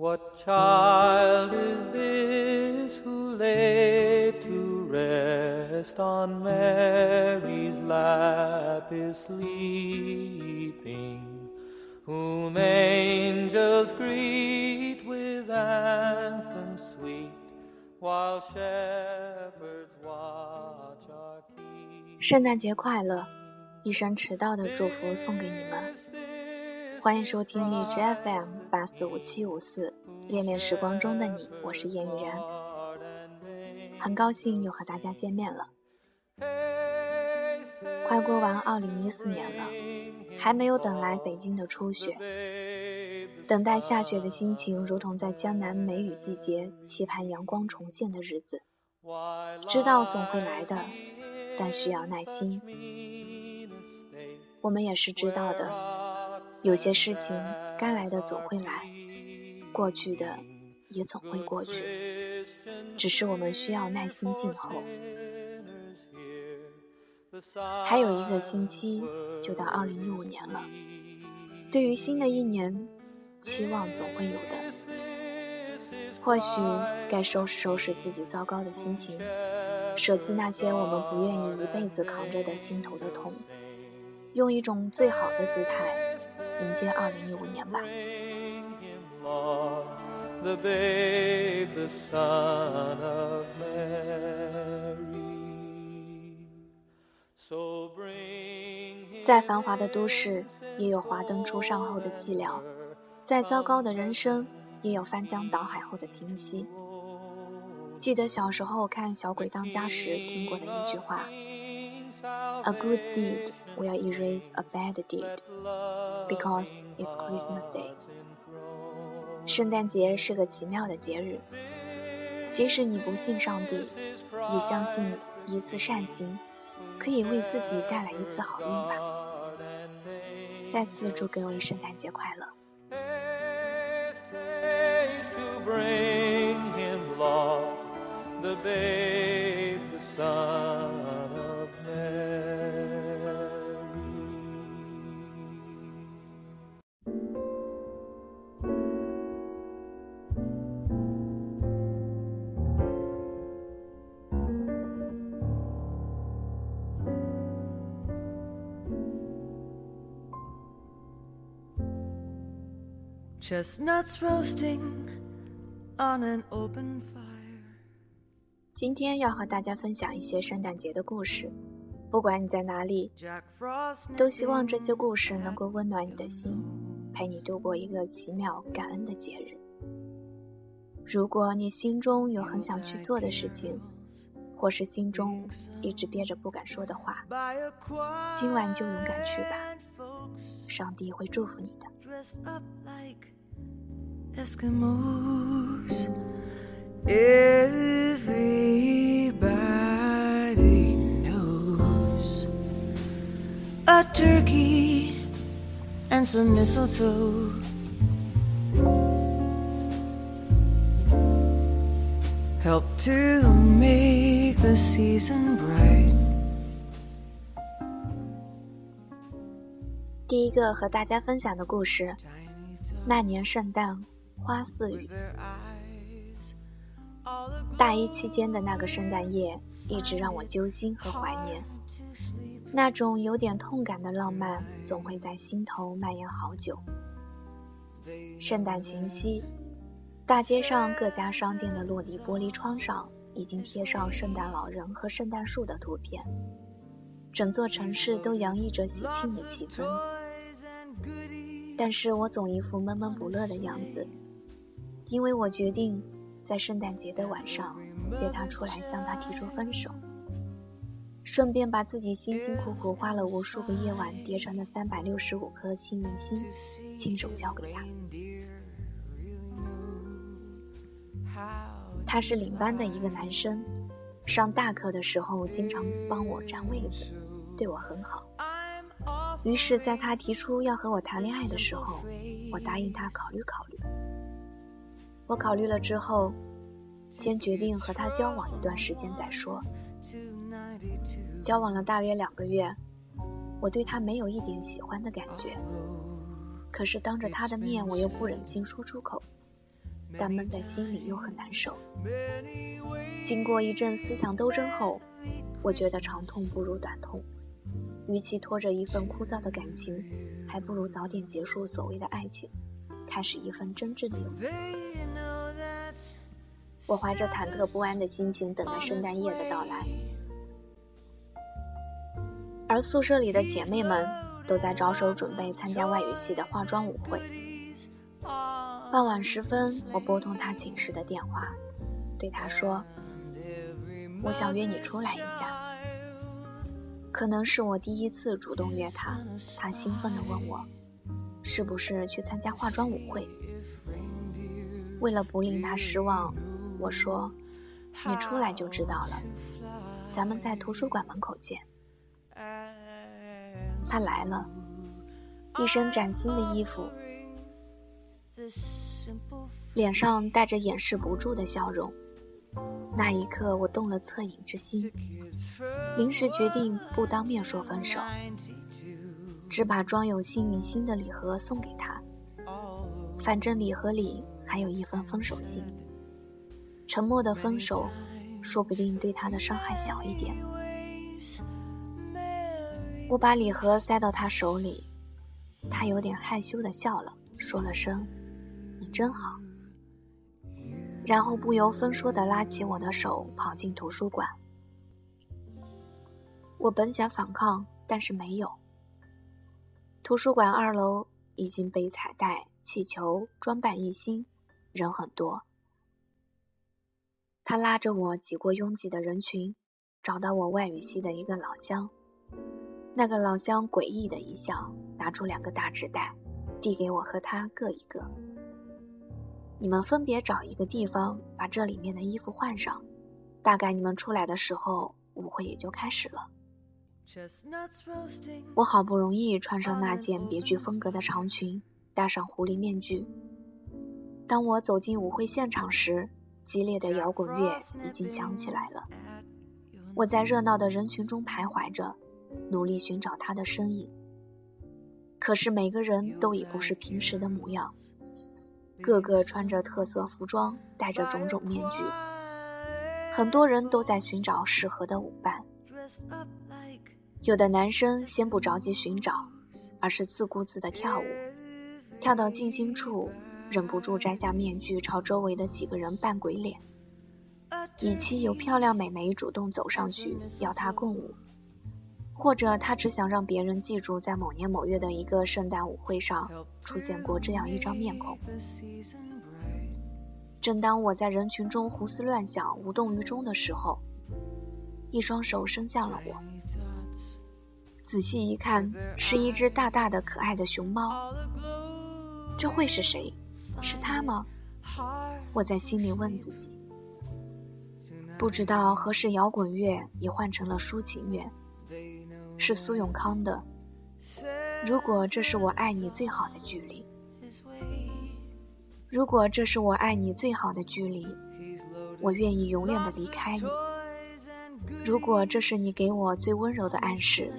What child is this who lay to rest on Mary's lap is sleeping? Whom angels greet with anthems sweet, while shepherds watch our keep. 圣诞节快乐！一声迟到的祝福送给你们。 欢迎收听荔枝 FM 八四五七五四，恋恋时光中的你，我是燕雨然，很高兴又和大家见面了。快过完二零一四年了，还没有等来北京的初雪，等待下雪的心情，如同在江南梅雨季节期盼阳光重现的日子。知道总会来的，但需要耐心。我们也是知道的，有些事情该来的总会来，过去的也总会过去，只是我们需要耐心静候。还有一个星期就到二零一五年了，对于新的一年，期望总会有的。或许该收拾收拾自己糟糕的心情，舍弃那些我们不愿意一辈子扛着的心头的痛。用一种最好的姿态迎接二零一五年吧。再繁华的都市，也有华灯初上后的寂寥；再糟糕的人生，也有翻江倒海后的平息。记得小时候看《小鬼当家》时听过的一句话。A good deed will erase a bad deed because it's Christmas Day。圣诞节是个奇妙的节日，即使你不信上帝，也相信一次善行可以为自己带来一次好运吧。再次祝各位圣诞节快乐！今天要和大家分享一些圣诞节的故事。不管你在哪里，都希望这些故事能够温暖你的心，陪你度过一个奇妙感恩的节日。如果你心中有很想去做的事情，或是心中一直憋着不敢说的话，今晚就勇敢去吧，上帝会祝福你的。Eskimos. Everybody knows a turkey and some mistletoe. Help to make the season bright. 第一个和大家分享的故事，那年圣诞花似雨。大一期间的那个圣诞夜，一直让我揪心和怀念。那种有点痛感的浪漫，总会在心头蔓延好久。圣诞前夕，大街上各家商店的落地玻璃窗上，已经贴上圣诞老人和圣诞树的图片，整座城市都洋溢着喜庆的气氛。但是我总一副闷闷不乐的样子。因为我决定在圣诞节的晚上约他出来向他提出分手，顺便把自己辛辛苦苦花了无数个夜晚叠成的三百六十五颗幸运星亲手交给他。他是领班的一个男生，上大课的时候经常帮我占位子，对我很好。于是，在他提出要和我谈恋爱的时候，我答应他考虑考虑。我考虑了之后，先决定和他交往一段时间再说。交往了大约两个月，我对他没有一点喜欢的感觉。可是当着他的面，我又不忍心说出口，但闷在心里又很难受。经过一阵思想斗争后，我觉得长痛不如短痛，与其拖着一份枯燥的感情，还不如早点结束所谓的爱情，开始一份真挚的友情。我怀着忐忑不安的心情等待圣诞夜的到来，而宿舍里的姐妹们都在着手准备参加外语系的化妆舞会。傍晚时分，我拨通他寝室的电话，对他说：“我想约你出来一下。”可能是我第一次主动约他，他兴奋地问我：“是不是去参加化妆舞会？”为了不令他失望，我说：“你出来就知道了，咱们在图书馆门口见。”他来了，一身崭新的衣服。脸上带着掩饰不住的笑容，那一刻我动了恻隐之心，临时决定不当面说分手，只把装有幸运星的礼盒送给他。反正礼盒里还有一封分手信。沉默的分手，说不定对他的伤害小一点。我把礼盒塞到他手里，他有点害羞的笑了，说了声。你真好。然后不由分说的拉起我的手，跑进图书馆。我本想反抗，但是没有。图书馆二楼已经被彩带、气球装扮一新，人很多。他拉着我挤过拥挤的人群，找到我外语系的一个老乡。那个老乡诡异的一笑，拿出两个大纸袋，递给我和他各一个。你们分别找一个地方，把这里面的衣服换上。大概你们出来的时候，舞会也就开始了。我好不容易穿上那件别具风格的长裙，戴上狐狸面具。当我走进舞会现场时，激烈的摇滚乐已经响起来了。我在热闹的人群中徘徊着，努力寻找他的身影。可是每个人都已不是平时的模样。个个穿着特色服装，戴着种种面具，很多人都在寻找适合的舞伴。有的男生先不着急寻找，而是自顾自地跳舞，跳到静心处，忍不住摘下面具，朝周围的几个人扮鬼脸，以期有漂亮美眉主动走上去要他共舞。或者他只想让别人记住，在某年某月的一个圣诞舞会上出现过这样一张面孔。正当我在人群中胡思乱想、无动于衷的时候，一双手伸向了我。仔细一看，是一只大大的、可爱的熊猫。这会是谁？是他吗？我在心里问自己。不知道何时，摇滚乐也换成了抒情乐。是苏永康的。如果这是我爱你最好的距离，如果这是我爱你最好的距离，我愿意永远的离开你。如果这是你给我最温柔的暗示，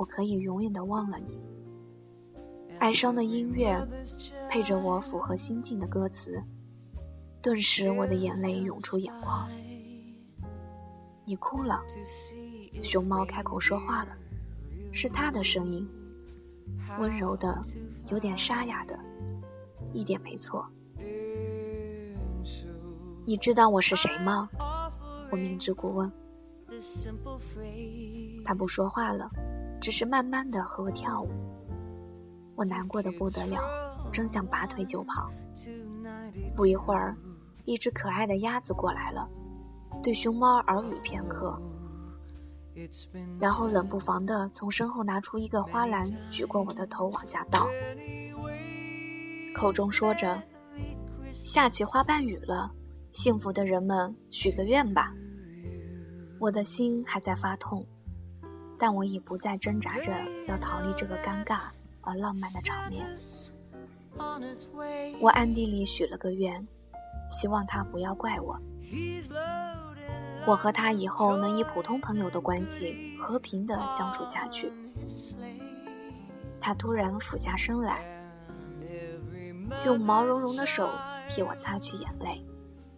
我可以永远的忘了你。哀伤的音乐配着我符合心境的歌词，顿时我的眼泪涌出眼眶。你哭了。熊猫开口说话了，是他的声音，温柔的，有点沙哑的，一点没错。你知道我是谁吗？我明知故问。他不说话了，只是慢慢的和我跳舞。我难过的不得了，真想拔腿就跑。不一会儿，一只可爱的鸭子过来了，对熊猫耳语片刻。然后冷不防的从身后拿出一个花篮，举过我的头往下倒，口中说着：“下起花瓣雨了，幸福的人们许个愿吧。”我的心还在发痛，但我已不再挣扎着要逃离这个尴尬而浪漫的场面。我暗地里许了个愿，希望他不要怪我。我和他以后能以普通朋友的关系和平的相处下去。他突然俯下身来，用毛茸茸的手替我擦去眼泪，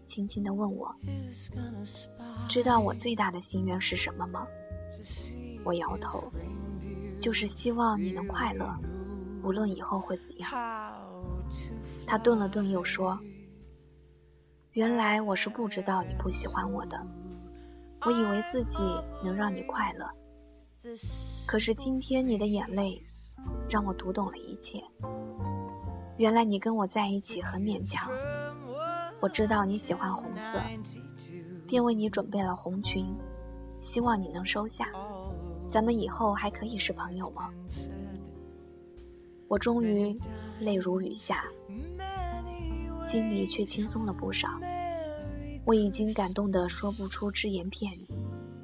轻轻地问我：“知道我最大的心愿是什么吗？”我摇头，就是希望你能快乐，无论以后会怎样。他顿了顿，又说：“原来我是不知道你不喜欢我的，我以为自己能让你快乐。可是今天你的眼泪，让我读懂了一切。原来你跟我在一起很勉强。我知道你喜欢红色，便为你准备了红裙，希望你能收下。咱们以后还可以是朋友吗？”我终于泪如雨下。心里却轻松了不少，我已经感动得说不出只言片语，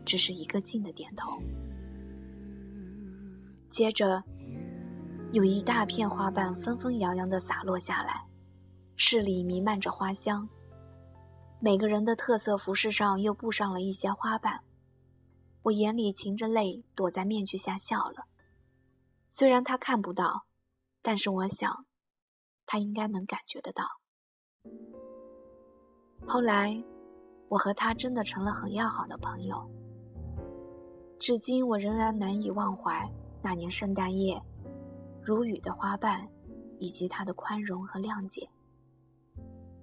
只是一个劲的点头。接着，有一大片花瓣纷纷扬扬地洒落下来，室里弥漫着花香。每个人的特色服饰上又布上了一些花瓣，我眼里噙着泪，躲在面具下笑了。虽然他看不到，但是我想，他应该能感觉得到。后来，我和他真的成了很要好的朋友。至今，我仍然难以忘怀那年圣诞夜，如雨的花瓣，以及他的宽容和谅解。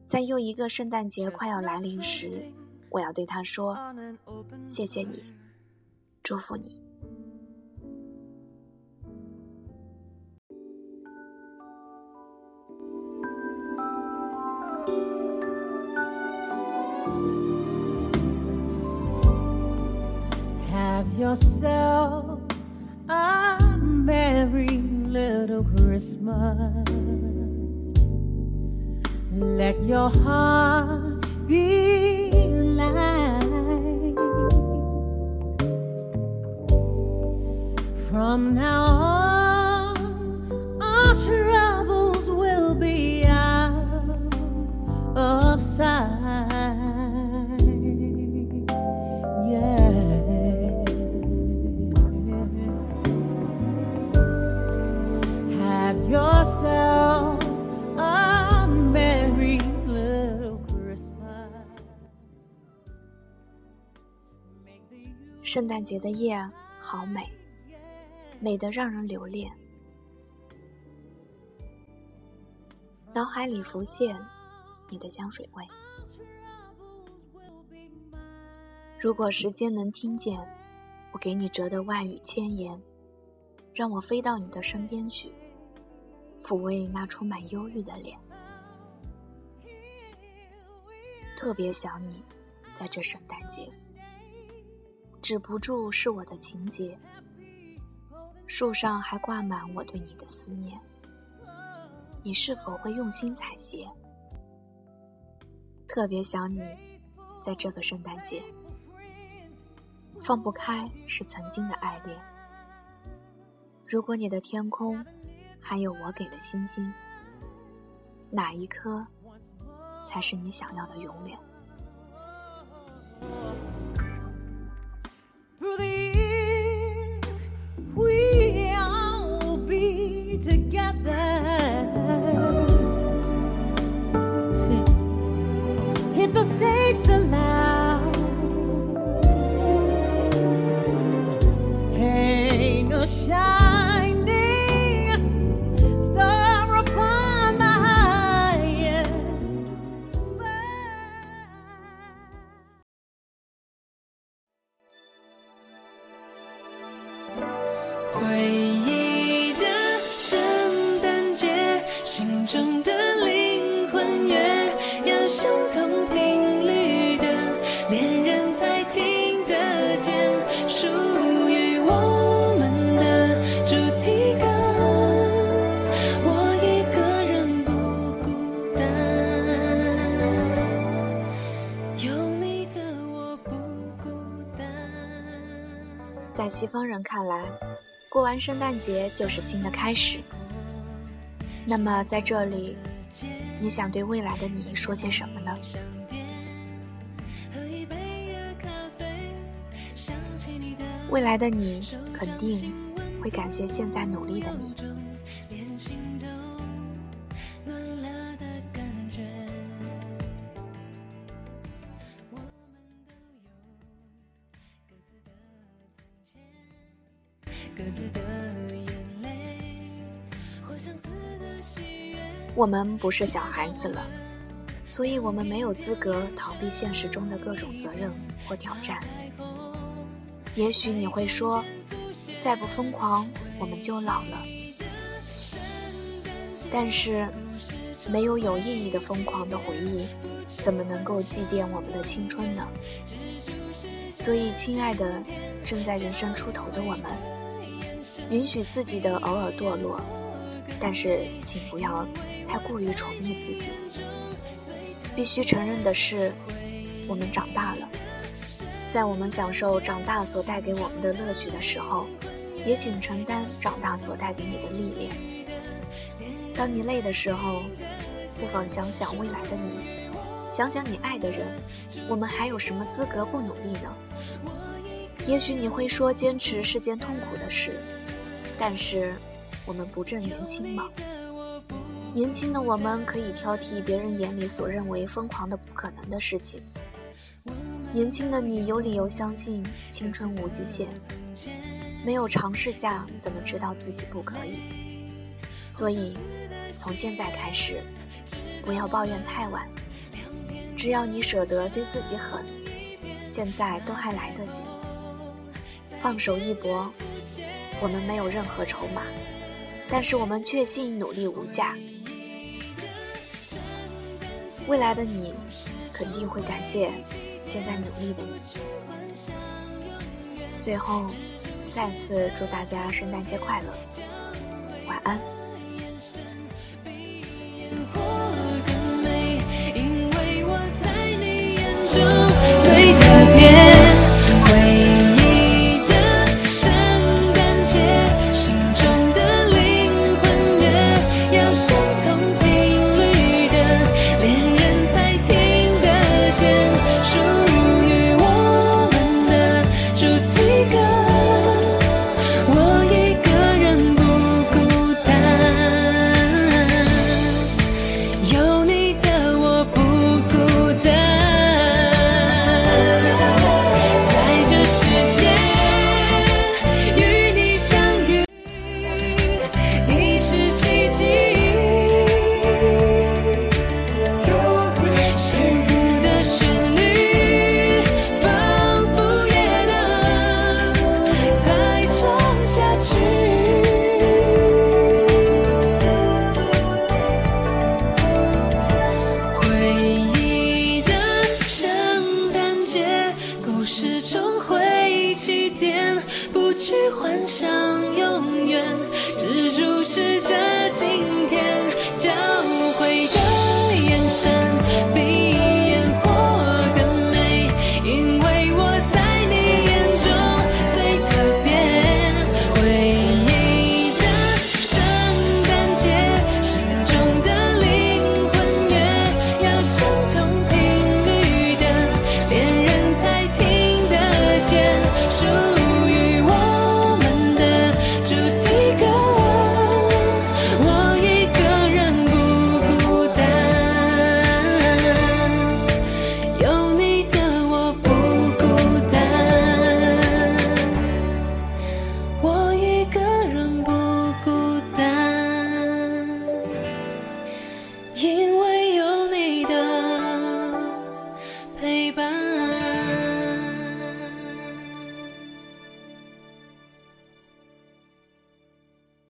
在又一个圣诞节快要来临时，我要对他说：“谢谢你，祝福你。” yourself a merry little Christmas. Let your heart be light. From now on, our troubles will be out of sight. yourself a merry little Christmas. 圣诞节的夜好美， 美得让人留恋。脑海里浮现你的香水味。如果时间能听见，我给你折的万语千言，让我飞到你的身边去。抚慰那充满忧郁的脸，特别想你，在这圣诞节，止不住是我的情节。树上还挂满我对你的思念，你是否会用心采撷？特别想你，在这个圣诞节，放不开是曾经的爱恋。如果你的天空。还有我给的星星，哪一颗才是你想要的永远？西方人看来，过完圣诞节就是新的开始。那么在这里，你想对未来的你说些什么呢？未来的你肯定会感谢现在努力的你。各自的眼泪，我们不是小孩子了，所以我们没有资格逃避现实中的各种责任或挑战。也许你会说，再不疯狂我们就老了。但是没有有意义的疯狂的回忆，怎么能够祭奠我们的青春呢？所以亲爱的，正在人生出头的我们。允许自己的偶尔堕落，但是请不要太过于宠溺自己。必须承认的是，我们长大了。在我们享受长大所带给我们的乐趣的时候，也请承担长大所带给你的历练。当你累的时候，不妨想想未来的你，想想你爱的人，我们还有什么资格不努力呢？也许你会说，坚持是件痛苦的事，但是我们不正年轻吗？年轻的我们可以挑剔别人眼里所认为疯狂的不可能的事情。年轻的你有理由相信青春无极限，没有尝试下怎么知道自己不可以？所以。从现在开始，不要抱怨太晚。只要你舍得对自己狠，现在都还来得及。放手一搏，我们没有任何筹码，但是我们确信努力无价。未来的你肯定会感谢现在努力的你。最后，再次祝大家圣诞节快乐，晚安。一